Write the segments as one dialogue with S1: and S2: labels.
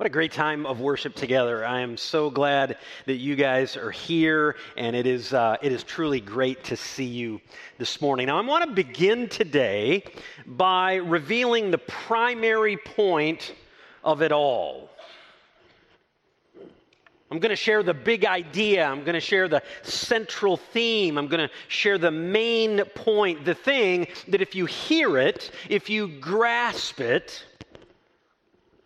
S1: What a great time of worship together. I am so glad that you guys are here, and it is, uh, it is truly great to see you this morning. Now, I want to begin today by revealing the primary point of it all. I'm going to share the big idea. I'm going to share the central theme. I'm going to share the main point, the thing that if you hear it, if you grasp it,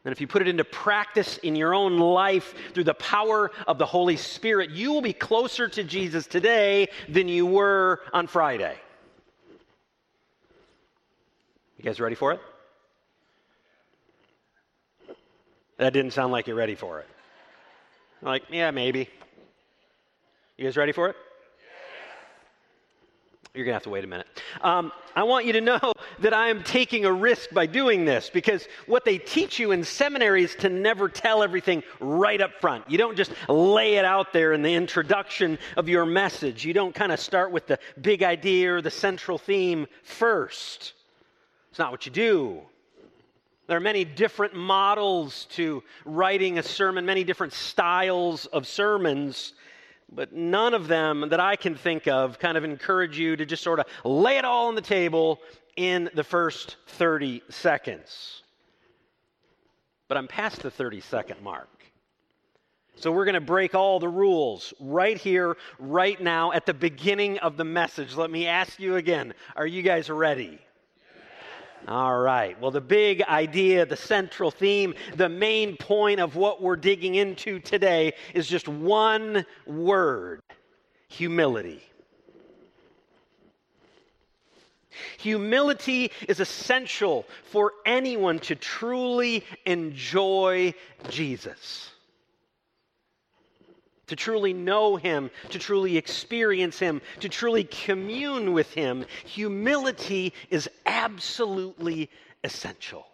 S1: and if you put it into practice in your own life through the power of the Holy Spirit, you will be closer to Jesus today than you were on Friday. You guys ready for it? That didn't sound like you're ready for it. Like, yeah, maybe. You guys ready for it? You're going to have to wait a minute. Um, I want you to know that I am taking a risk by doing this because what they teach you in seminary is to never tell everything right up front. You don't just lay it out there in the introduction of your message. You don't kind of start with the big idea or the central theme first. It's not what you do. There are many different models to writing a sermon, many different styles of sermons but none of them that I can think of kind of encourage you to just sort of lay it all on the table in the first 30 seconds. But I'm past the 30 second mark. So we're going to break all the rules right here, right now, at the beginning of the message. Let me ask you again are you guys ready? All right. Well, the big idea, the central theme, the main point of what we're digging into today is just one word humility. Humility is essential for anyone to truly enjoy Jesus to truly know Him, to truly experience Him, to truly commune with Him, humility is absolutely essential.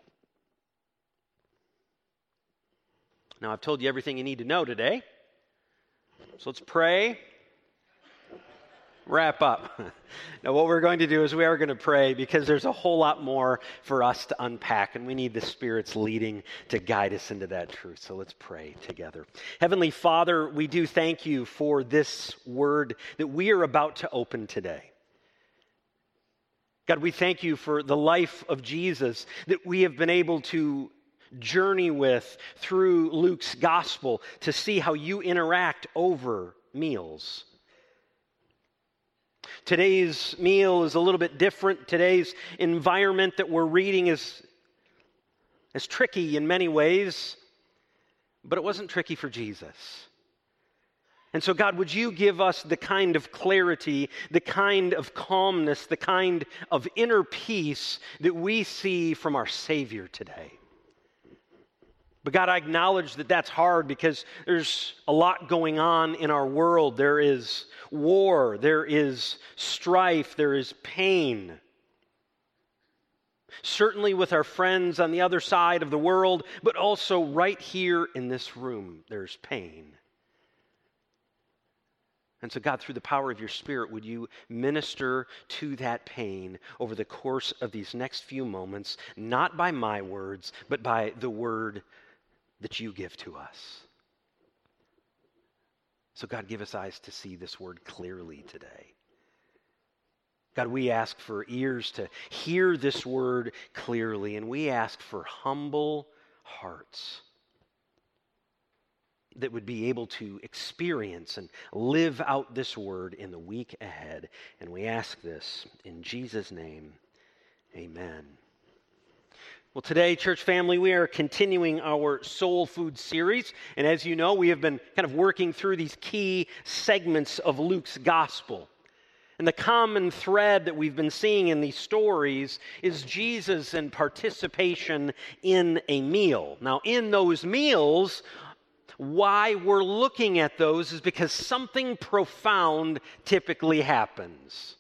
S1: Now, I've told you everything you need to know today. So let's pray wrap up. now, what we're going to do is we are going to pray because there's a whole lot more for us to unpack, and we need the Spirit's leading to guide us into that truth. So let's pray together. Heavenly Father, we do thank you for this word that we are about to open today. God, we thank you for the life of Jesus that we have been able to journey with through Luke's gospel to see how you interact over meals. Today's meal is a little bit different. Today's environment that we're reading is, is tricky in many ways, but it wasn't tricky for Jesus. And so, God, would you give us the kind of clarity, the kind of calmness, the kind of inner peace that we see from our Savior today? But God, I acknowledge that that's hard because there's a lot going on in our world. There is war, there is strife, there is pain. Certainly with our friends on the other side of the world, but also right here in this room, there's pain. And so, God, through the power of your Spirit, would you minister to that pain over the course of these next few moments, not by my words, but by the word that you give to us? So, God, give us eyes to see this word clearly today. God, we ask for ears to hear this word clearly, and we ask for humble hearts that would be able to experience and live out this word in the week ahead. And we ask this in Jesus' name. Amen. Well, today, church family, we are continuing our soul food series. And as you know, we have been kind of working through these key segments of Luke's gospel. And the common thread that we've been seeing in these stories is Jesus and participation in a meal. Now, in those meals, why we're looking at those is because something profound typically happens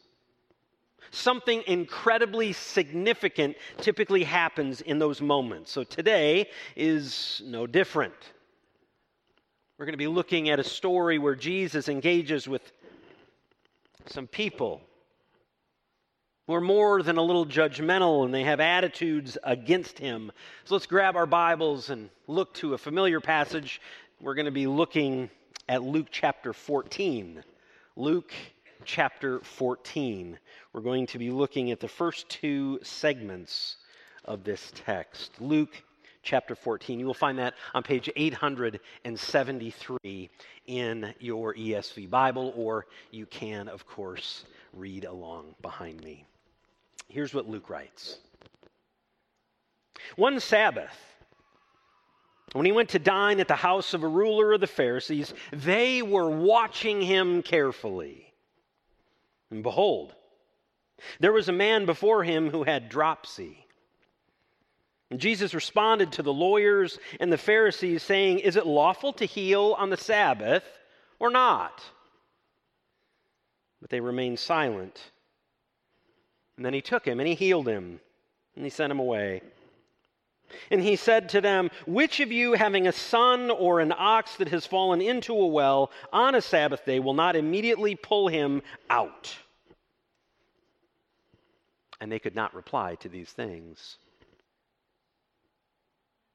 S1: something incredibly significant typically happens in those moments. So today is no different. We're going to be looking at a story where Jesus engages with some people who are more than a little judgmental and they have attitudes against him. So let's grab our Bibles and look to a familiar passage. We're going to be looking at Luke chapter 14. Luke chapter 14. We're going to be looking at the first two segments of this text. Luke chapter 14. You will find that on page 873 in your ESV Bible, or you can, of course, read along behind me. Here's what Luke writes One Sabbath, when he went to dine at the house of a ruler of the Pharisees, they were watching him carefully. And behold, there was a man before him who had dropsy. And Jesus responded to the lawyers and the Pharisees, saying, Is it lawful to heal on the Sabbath or not? But they remained silent. And then he took him and he healed him and he sent him away. And he said to them, Which of you, having a son or an ox that has fallen into a well on a Sabbath day, will not immediately pull him out? And they could not reply to these things.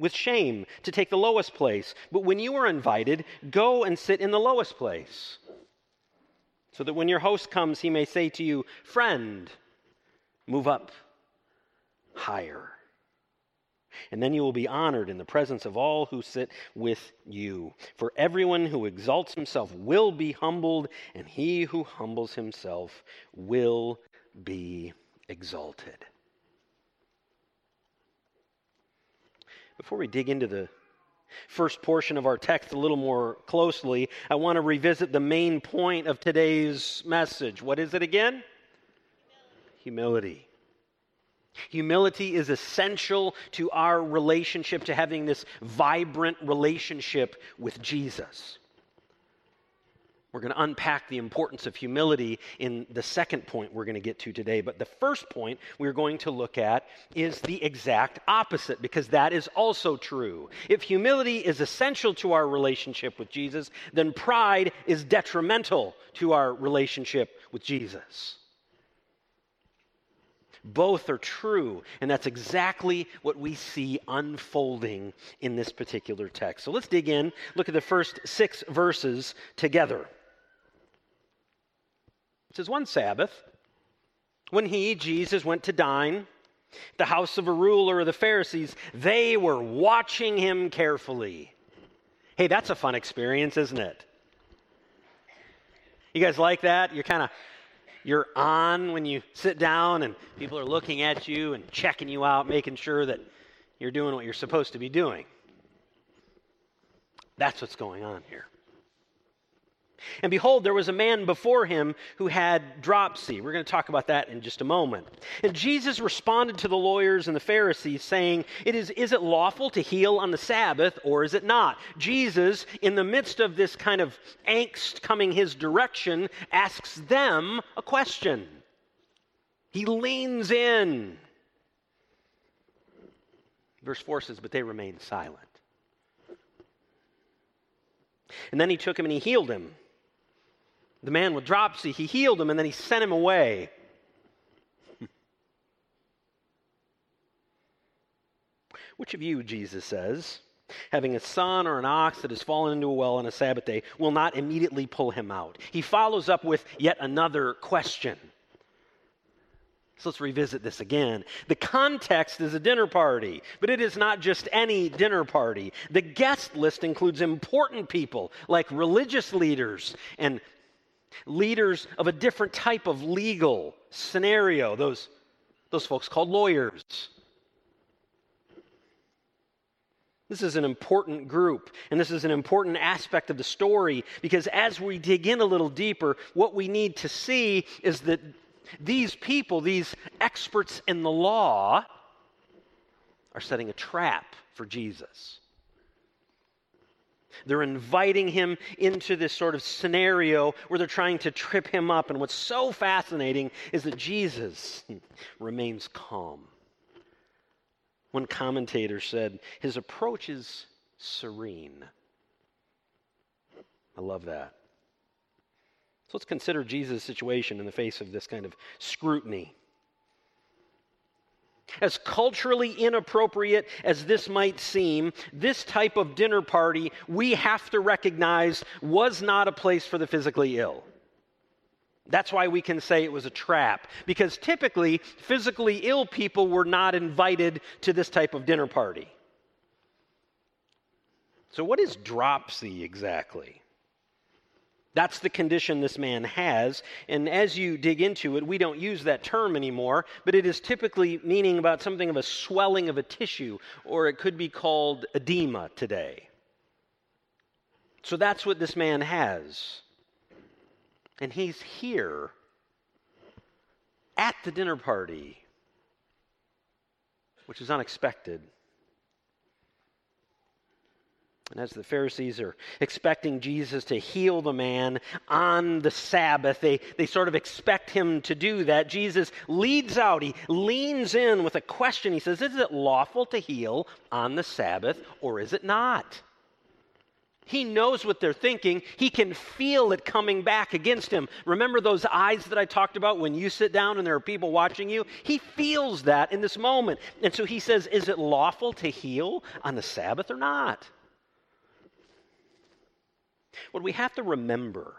S1: with shame to take the lowest place. But when you are invited, go and sit in the lowest place. So that when your host comes, he may say to you, Friend, move up higher. And then you will be honored in the presence of all who sit with you. For everyone who exalts himself will be humbled, and he who humbles himself will be exalted. Before we dig into the first portion of our text a little more closely, I want to revisit the main point of today's message. What is it again? Humility. Humility is essential to our relationship, to having this vibrant relationship with Jesus. We're going to unpack the importance of humility in the second point we're going to get to today. But the first point we're going to look at is the exact opposite, because that is also true. If humility is essential to our relationship with Jesus, then pride is detrimental to our relationship with Jesus. Both are true, and that's exactly what we see unfolding in this particular text. So let's dig in, look at the first six verses together. It says, One Sabbath, when he, Jesus, went to dine at the house of a ruler of the Pharisees, they were watching him carefully. Hey, that's a fun experience, isn't it? You guys like that? You're kind of you're on when you sit down and people are looking at you and checking you out, making sure that you're doing what you're supposed to be doing. That's what's going on here. And behold, there was a man before him who had dropsy. We're going to talk about that in just a moment. And Jesus responded to the lawyers and the Pharisees, saying, it is, is it lawful to heal on the Sabbath or is it not? Jesus, in the midst of this kind of angst coming his direction, asks them a question. He leans in. Verse 4 says, But they remained silent. And then he took him and he healed him the man with dropsy, he healed him and then he sent him away. Which of you, Jesus says, having a son or an ox that has fallen into a well on a Sabbath day, will not immediately pull him out? He follows up with yet another question. So let's revisit this again. The context is a dinner party, but it is not just any dinner party. The guest list includes important people like religious leaders and leaders of a different type of legal scenario, those, those folks called lawyers. This is an important group, and this is an important aspect of the story because as we dig in a little deeper, what we need to see is that these people, these experts in the law, are setting a trap for Jesus. They're inviting him into this sort of scenario where they're trying to trip him up. And what's so fascinating is that Jesus remains calm. One commentator said, his approach is serene. I love that. So let's consider Jesus' situation in the face of this kind of scrutiny. As culturally inappropriate as this might seem, this type of dinner party, we have to recognize, was not a place for the physically ill. That's why we can say it was a trap, because typically, physically ill people were not invited to this type of dinner party. So, what is dropsy exactly? That's the condition this man has. And as you dig into it, we don't use that term anymore, but it is typically meaning about something of a swelling of a tissue, or it could be called edema today. So that's what this man has. And he's here at the dinner party, which is unexpected. And as the Pharisees are expecting Jesus to heal the man on the Sabbath, they, they sort of expect him to do that. Jesus leads out, he leans in with a question. He says, Is it lawful to heal on the Sabbath or is it not? He knows what they're thinking. He can feel it coming back against him. Remember those eyes that I talked about when you sit down and there are people watching you? He feels that in this moment. And so he says, Is it lawful to heal on the Sabbath or not? What we have to remember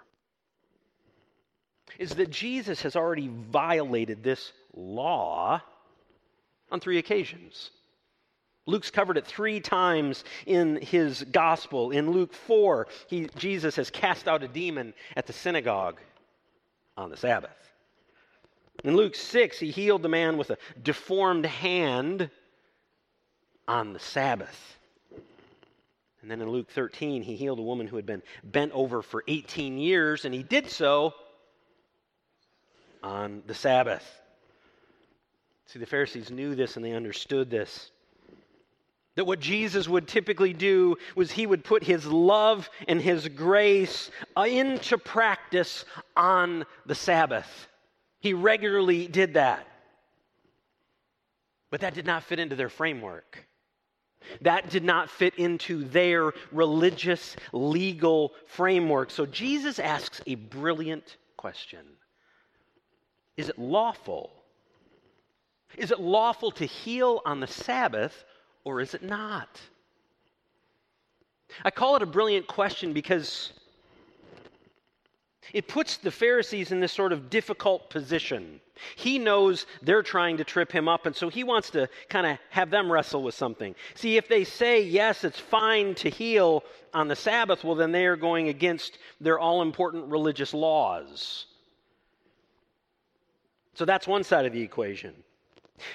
S1: is that Jesus has already violated this law on three occasions. Luke's covered it three times in his gospel. In Luke 4, he, Jesus has cast out a demon at the synagogue on the Sabbath. In Luke 6, he healed the man with a deformed hand on the Sabbath. And then in Luke 13, he healed a woman who had been bent over for 18 years, and he did so on the Sabbath. See, the Pharisees knew this and they understood this. That what Jesus would typically do was he would put his love and his grace uh, into practice on the Sabbath. He regularly did that. But that did not fit into their framework. That did not fit into their religious, legal framework. So Jesus asks a brilliant question Is it lawful? Is it lawful to heal on the Sabbath, or is it not? I call it a brilliant question because it puts the Pharisees in this sort of difficult position. He knows they're trying to trip him up, and so he wants to kind of have them wrestle with something. See, if they say, yes, it's fine to heal on the Sabbath, well, then they are going against their all important religious laws. So that's one side of the equation.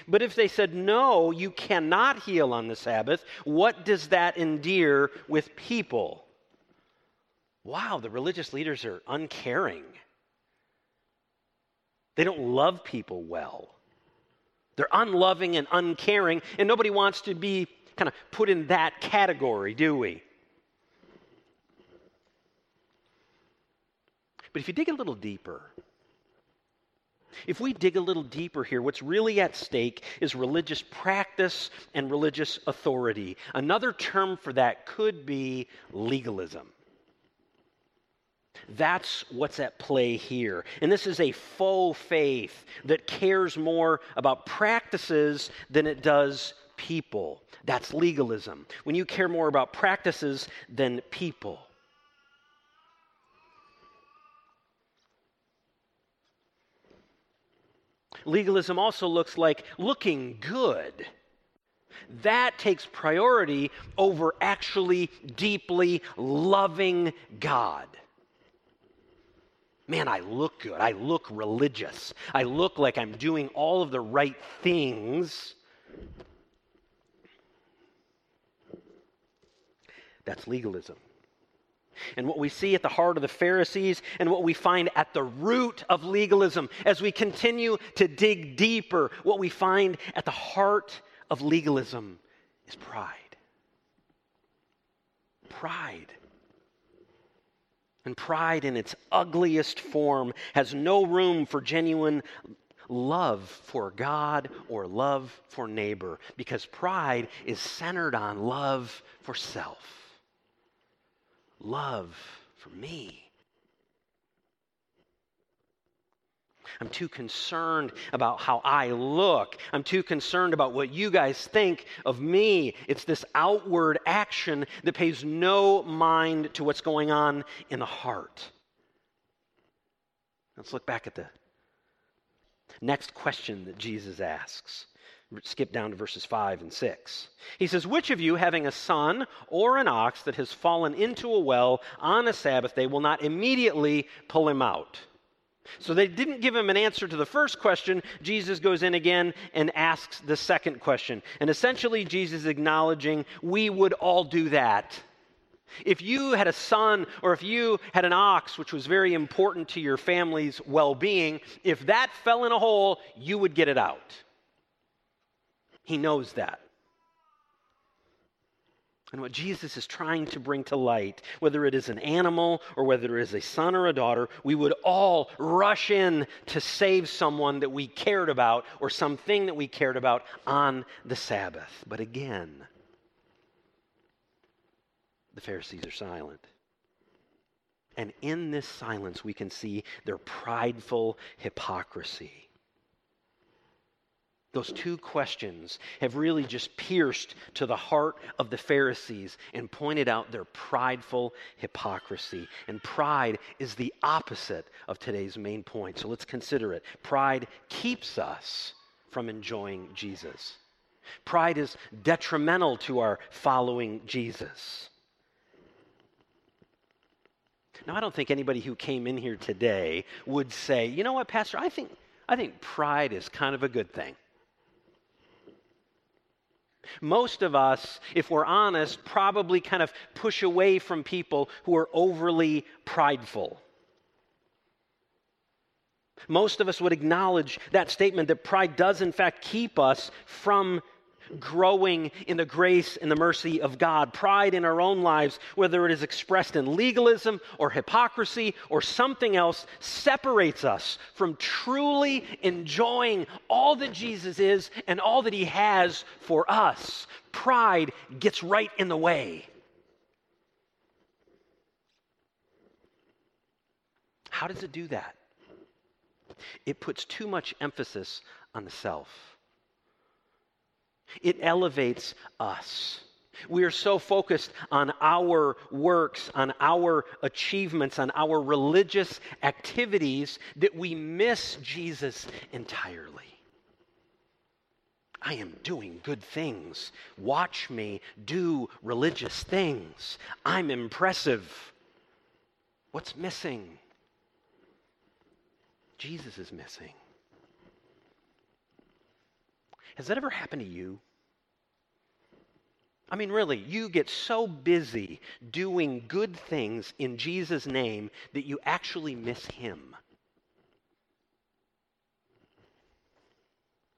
S1: But if they said, no, you cannot heal on the Sabbath, what does that endear with people? Wow, the religious leaders are uncaring. They don't love people well. They're unloving and uncaring, and nobody wants to be kind of put in that category, do we? But if you dig a little deeper, if we dig a little deeper here, what's really at stake is religious practice and religious authority. Another term for that could be legalism. That's what's at play here. And this is a faux faith that cares more about practices than it does people. That's legalism. When you care more about practices than people. Legalism also looks like looking good. That takes priority over actually deeply loving God man, I look good. I look religious. I look like I'm doing all of the right things. That's legalism. And what we see at the heart of the Pharisees and what we find at the root of legalism, as we continue to dig deeper, what we find at the heart of legalism is pride. Pride. And pride, in its ugliest form, has no room for genuine love for God or love for neighbor because pride is centered on love for self, love for me. I'm too concerned about how I look. I'm too concerned about what you guys think of me. It's this outward action that pays no mind to what's going on in the heart. Let's look back at the next question that Jesus asks. Skip down to verses 5 and 6. He says, Which of you, having a son or an ox that has fallen into a well on a Sabbath day, will not immediately pull him out? So they didn't give him an answer to the first question. Jesus goes in again and asks the second question. And essentially, Jesus is acknowledging we would all do that. If you had a son or if you had an ox, which was very important to your family's well being, if that fell in a hole, you would get it out. He knows that. And what Jesus is trying to bring to light, whether it is an animal or whether it is a son or a daughter, we would all rush in to save someone that we cared about or something that we cared about on the Sabbath. But again, the Pharisees are silent. And in this silence, we can see their prideful hypocrisy. Those two questions have really just pierced to the heart of the Pharisees and pointed out their prideful hypocrisy. And pride is the opposite of today's main point. So let's consider it. Pride keeps us from enjoying Jesus. Pride is detrimental to our following Jesus. Now, I don't think anybody who came in here today would say, you know what, Pastor, I think, I think pride is kind of a good thing. Most of us, if we're honest, probably kind of push away from people who are overly prideful. Most of us would acknowledge that statement that pride does, in fact, keep us from growing in the grace and the mercy of God. Pride in our own lives, whether it is expressed in legalism or hypocrisy or something else, separates us from truly enjoying all that Jesus is and all that He has for us. Pride gets right in the way. How does it do that? It puts too much emphasis on the self. It elevates us. We are so focused on our works, on our achievements, on our religious activities that we miss Jesus entirely. I am doing good things. Watch me do religious things. I'm impressive. What's missing? Jesus is missing. Has that ever happened to you? I mean, really, you get so busy doing good things in Jesus' name that you actually miss Him.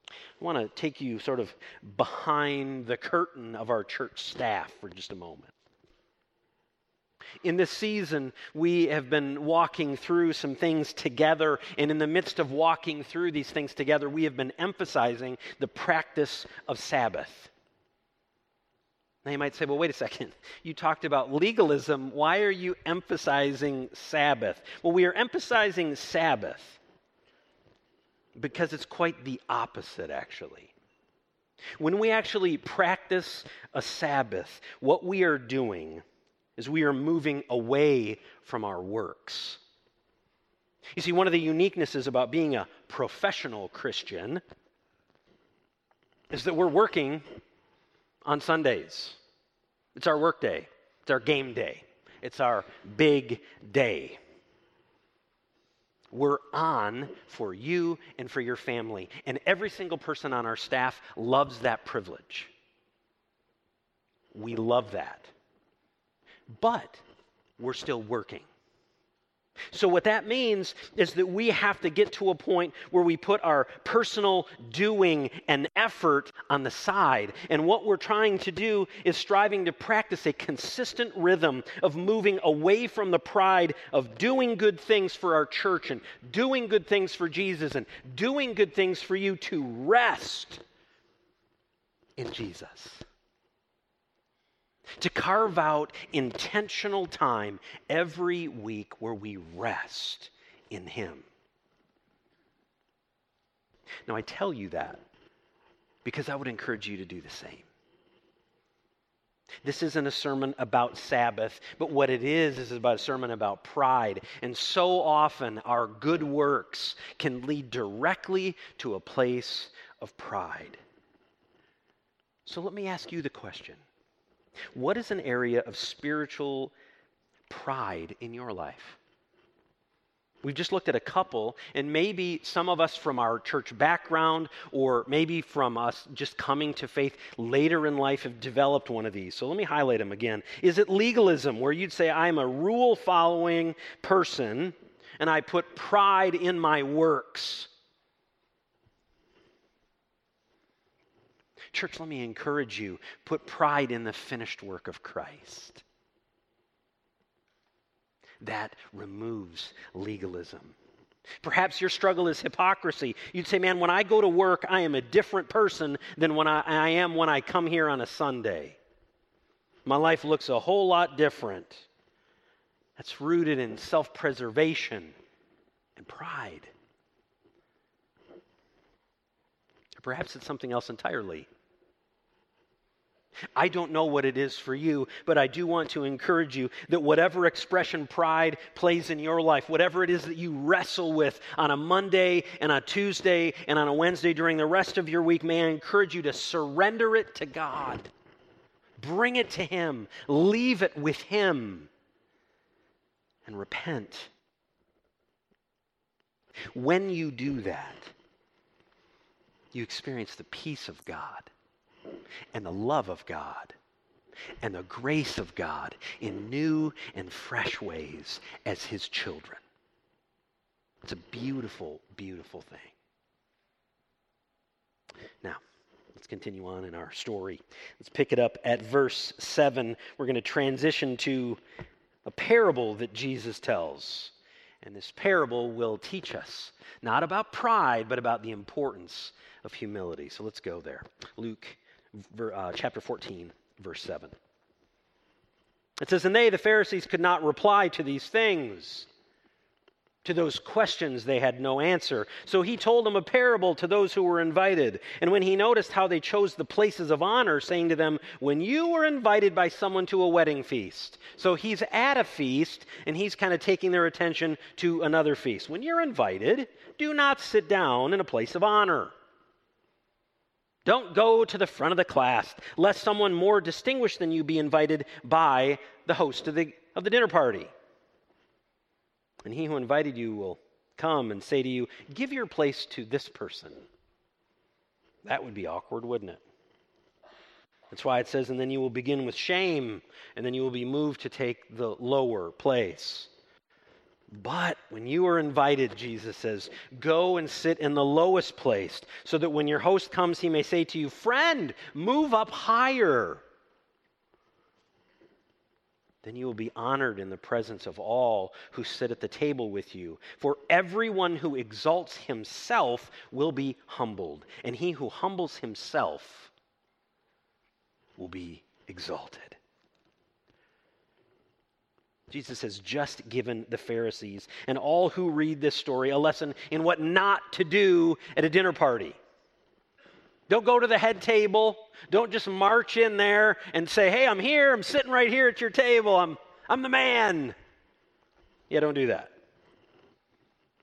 S1: I want to take you sort of behind the curtain of our church staff for just a moment. In this season, we have been walking through some things together, and in the midst of walking through these things together, we have been emphasizing the practice of Sabbath. Now, you might say, well, wait a second. You talked about legalism. Why are you emphasizing Sabbath? Well, we are emphasizing Sabbath because it's quite the opposite, actually. When we actually practice a Sabbath, what we are doing is we are moving away from our works. You see, one of the uniquenesses about being a professional Christian is that we're working on Sundays. It's our work day, it's our game day, it's our big day. We're on for you and for your family. And every single person on our staff loves that privilege. We love that but we're still working. So, what that means is that we have to get to a point where we put our personal doing and effort on the side. And what we're trying to do is striving to practice a consistent rhythm of moving away from the pride of doing good things for our church and doing good things for Jesus and doing good things for you to rest in Jesus to carve out intentional time every week where we rest in Him. Now, I tell you that because I would encourage you to do the same. This isn't a sermon about Sabbath, but what it is, is about a sermon about pride. And so often, our good works can lead directly to a place of pride. So let me ask you the question what is an area of spiritual pride in your life? We've just looked at a couple, and maybe some of us from our church background, or maybe from us just coming to faith later in life, have developed one of these. So let me highlight them again. Is it legalism, where you'd say, I'm a rule following person, and I put pride in my works? Church, let me encourage you put pride in the finished work of Christ. That removes legalism. Perhaps your struggle is hypocrisy. You'd say, man, when I go to work, I am a different person than when I, I am when I come here on a Sunday. My life looks a whole lot different. That's rooted in self preservation and pride. Or perhaps it's something else entirely. I don't know what it is for you, but I do want to encourage you that whatever expression pride plays in your life, whatever it is that you wrestle with on a Monday and a Tuesday and on a Wednesday during the rest of your week, may I encourage you to surrender it to God. Bring it to Him, leave it with Him, and repent. When you do that, you experience the peace of God and the love of God and the grace of God in new and fresh ways as His children. It's a beautiful, beautiful thing. Now, let's continue on in our story. Let's pick it up at verse 7. We're going to transition to a parable that Jesus tells. And this parable will teach us not about pride, but about the importance of humility. So let's go there. Luke uh, chapter 14, verse 7. It says, And they, the Pharisees, could not reply to these things. To those questions, they had no answer. So he told them a parable to those who were invited. And when he noticed how they chose the places of honor, saying to them, When you were invited by someone to a wedding feast. So he's at a feast, and he's kind of taking their attention to another feast. When you're invited, do not sit down in a place of honor don't go to the front of the class, lest someone more distinguished than you be invited by the host of the, of the dinner party. And he who invited you will come and say to you, Give your place to this person. That would be awkward, wouldn't it? That's why it says, And then you will begin with shame, and then you will be moved to take the lower place. But when you are invited, Jesus says, go and sit in the lowest place, so that when your host comes, he may say to you, Friend, move up higher. Then you will be honored in the presence of all who sit at the table with you. For everyone who exalts himself will be humbled, and he who humbles himself will be exalted. Jesus has just given the Pharisees and all who read this story a lesson in what not to do at a dinner party. Don't go to the head table. Don't just march in there and say, hey, I'm here. I'm sitting right here at your table. I'm, I'm the man. Yeah, don't do that.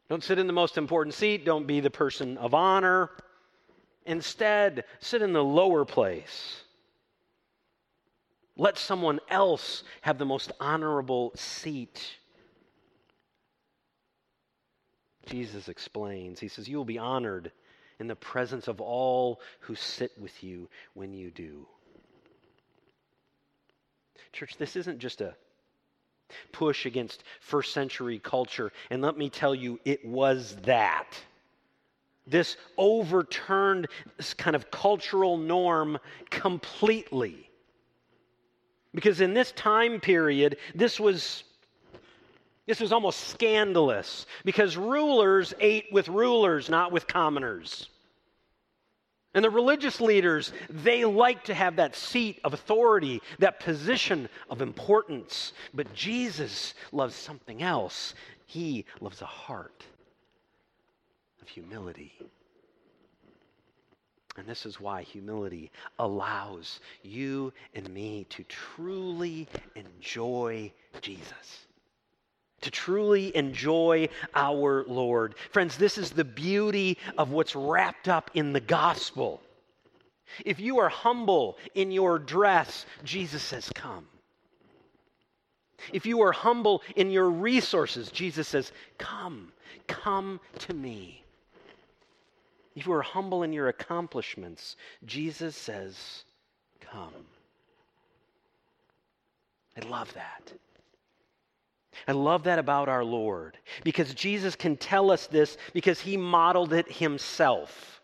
S1: Don't sit in the most important seat. Don't be the person of honor. Instead, sit in the lower place. Let someone else have the most honorable seat. Jesus explains. He says, You will be honored in the presence of all who sit with you when you do. Church, this isn't just a push against first century culture. And let me tell you, it was that. This overturned this kind of cultural norm completely. Because in this time period, this was this was almost scandalous because rulers ate with rulers, not with commoners. And the religious leaders, they like to have that seat of authority, that position of importance. But Jesus loves something else. He loves a heart of humility. And this is why humility allows you and me to truly enjoy Jesus to truly enjoy our Lord. Friends, this is the beauty of what's wrapped up in the gospel. If you are humble in your dress, Jesus says, Come. If you are humble in your resources, Jesus says, Come, come to me. If you are humble in your accomplishments, Jesus says, Come. I love that. I love that about our Lord because Jesus can tell us this because he modeled it himself.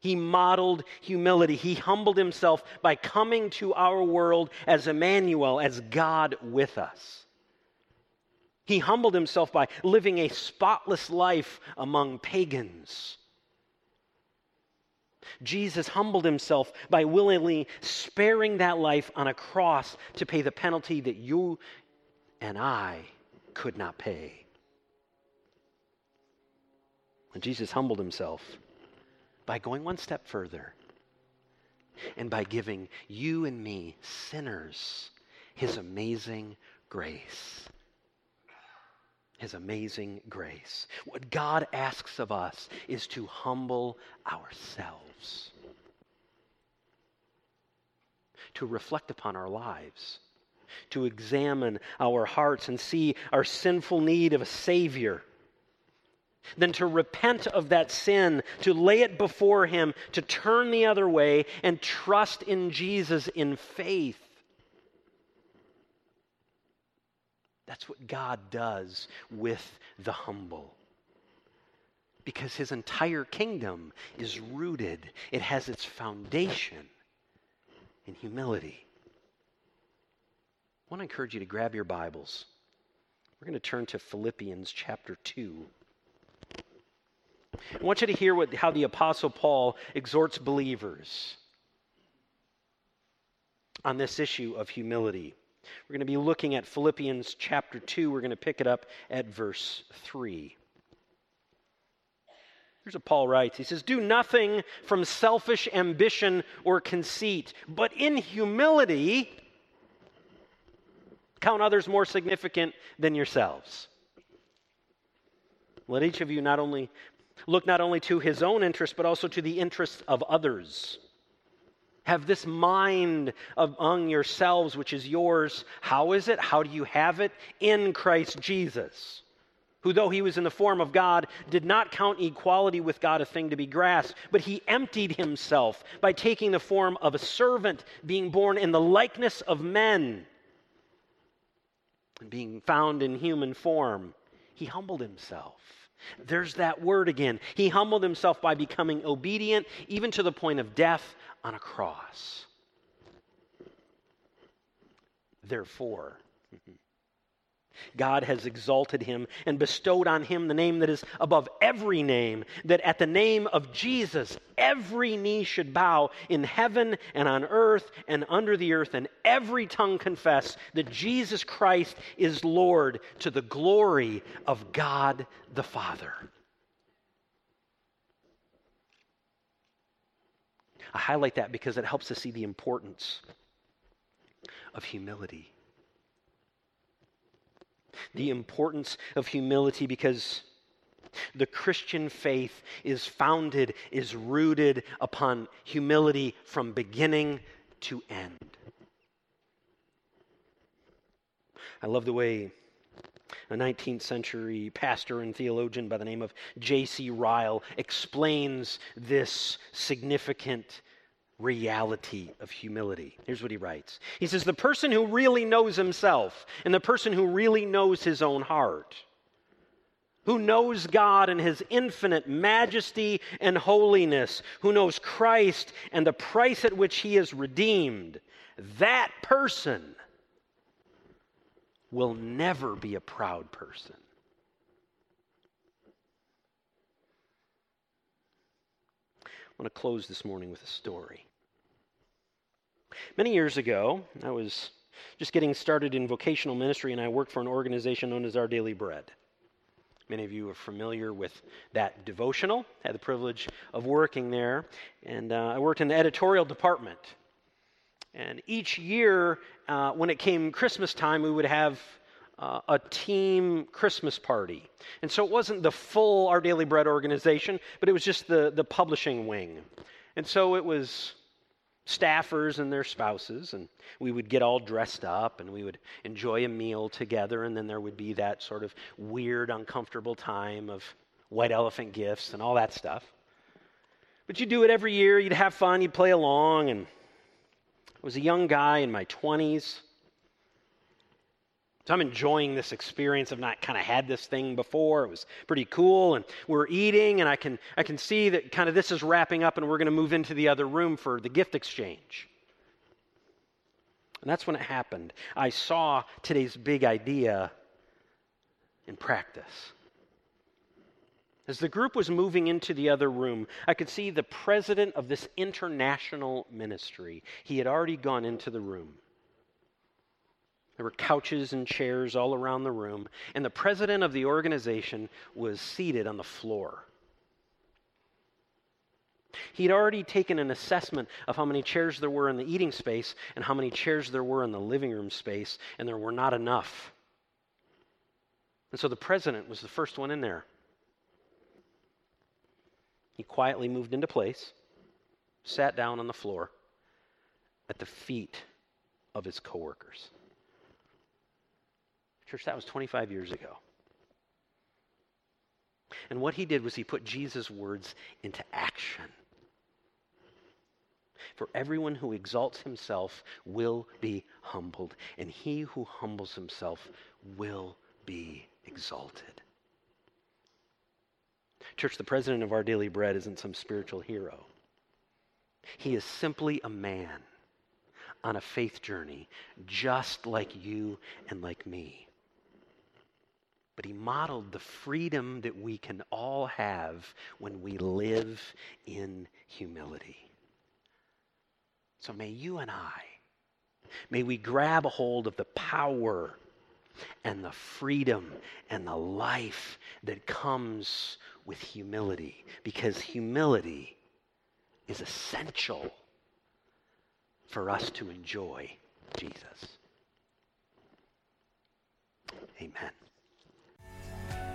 S1: He modeled humility. He humbled himself by coming to our world as Emmanuel, as God with us. He humbled himself by living a spotless life among pagans. Jesus humbled himself by willingly sparing that life on a cross to pay the penalty that you and I could not pay. And Jesus humbled himself by going one step further and by giving you and me, sinners, his amazing grace. His amazing grace. What God asks of us is to humble ourselves, to reflect upon our lives to examine our hearts and see our sinful need of a Savior. Then to repent of that sin, to lay it before Him, to turn the other way, and trust in Jesus in faith. That's what God does with the humble. Because his entire kingdom is rooted, it has its foundation in humility. I want to encourage you to grab your Bibles. We're going to turn to Philippians chapter 2. I want you to hear what, how the Apostle Paul exhorts believers on this issue of humility. We're going to be looking at Philippians chapter 2. We're going to pick it up at verse 3. Here's what Paul writes He says, Do nothing from selfish ambition or conceit, but in humility Count others more significant than yourselves. Let each of you not only look not only to his own interests, but also to the interests of others. Have this mind among yourselves, which is yours. How is it? How do you have it? In Christ Jesus, who, though he was in the form of God, did not count equality with God a thing to be grasped, but he emptied himself by taking the form of a servant, being born in the likeness of men and being found in human form, he humbled himself. There's that word again. He humbled himself by becoming obedient, even to the point of death on a cross. Therefore, God has exalted him and bestowed on him the name that is above every name, that at the name of Jesus, every knee should bow in heaven and on earth and under the earth, and every tongue confess that Jesus Christ is Lord to the glory of God the Father. I highlight that because it helps us see the importance of humility the importance of humility because the Christian faith is founded, is rooted upon humility from beginning to end. I love the way a 19th century pastor and theologian by the name of J.C. Ryle explains this significant reality of humility. Here's what he writes He says, The person who really knows himself and the person who really knows his own heart, who knows God and his infinite majesty and holiness, who knows Christ and the price at which he is redeemed, that person will never be a proud person. I want to close this morning with a story. Many years ago, I was just getting started in vocational ministry and I worked for an organization known as Our Daily Bread. Many of you are familiar with that devotional. I had the privilege of working there, and uh, I worked in the editorial department. And each year, uh, when it came Christmas time, we would have uh, a team Christmas party. And so it wasn't the full Our Daily Bread organization, but it was just the, the publishing wing. And so it was staffers and their spouses, and we would get all dressed up and we would enjoy a meal together, and then there would be that sort of weird, uncomfortable time of white elephant gifts and all that stuff. But you'd do it every year, you'd have fun, you'd play along, and I was a young guy in my 20s. So I'm enjoying this experience I've not kind of had this thing before. It was pretty cool, and we're eating, and I can I can see that kind of this is wrapping up, and we're going to move into the other room for the gift exchange. And that's when it happened. I saw today's big idea in practice. As the group was moving into the other room, I could see the president of this international ministry. He had already gone into the room. There were couches and chairs all around the room, and the president of the organization was seated on the floor. He'd already taken an assessment of how many chairs there were in the eating space and how many chairs there were in the living room space, and there were not enough. And so the president was the first one in there. He quietly moved into place, sat down on the floor at the feet of his coworkers. Church, that was 25 years ago. And what he did was he put Jesus' words into action. For everyone who exalts himself will be humbled, and he who humbles himself will be exalted. Church, the president of Our Daily Bread isn't some spiritual hero. He is simply a man on a faith journey, just like you and like me but he modeled the freedom that we can all have when we live in humility. So may you and I, may we grab a hold of the power and the freedom and the life that comes with humility, because humility is essential for us to enjoy Jesus. Amen.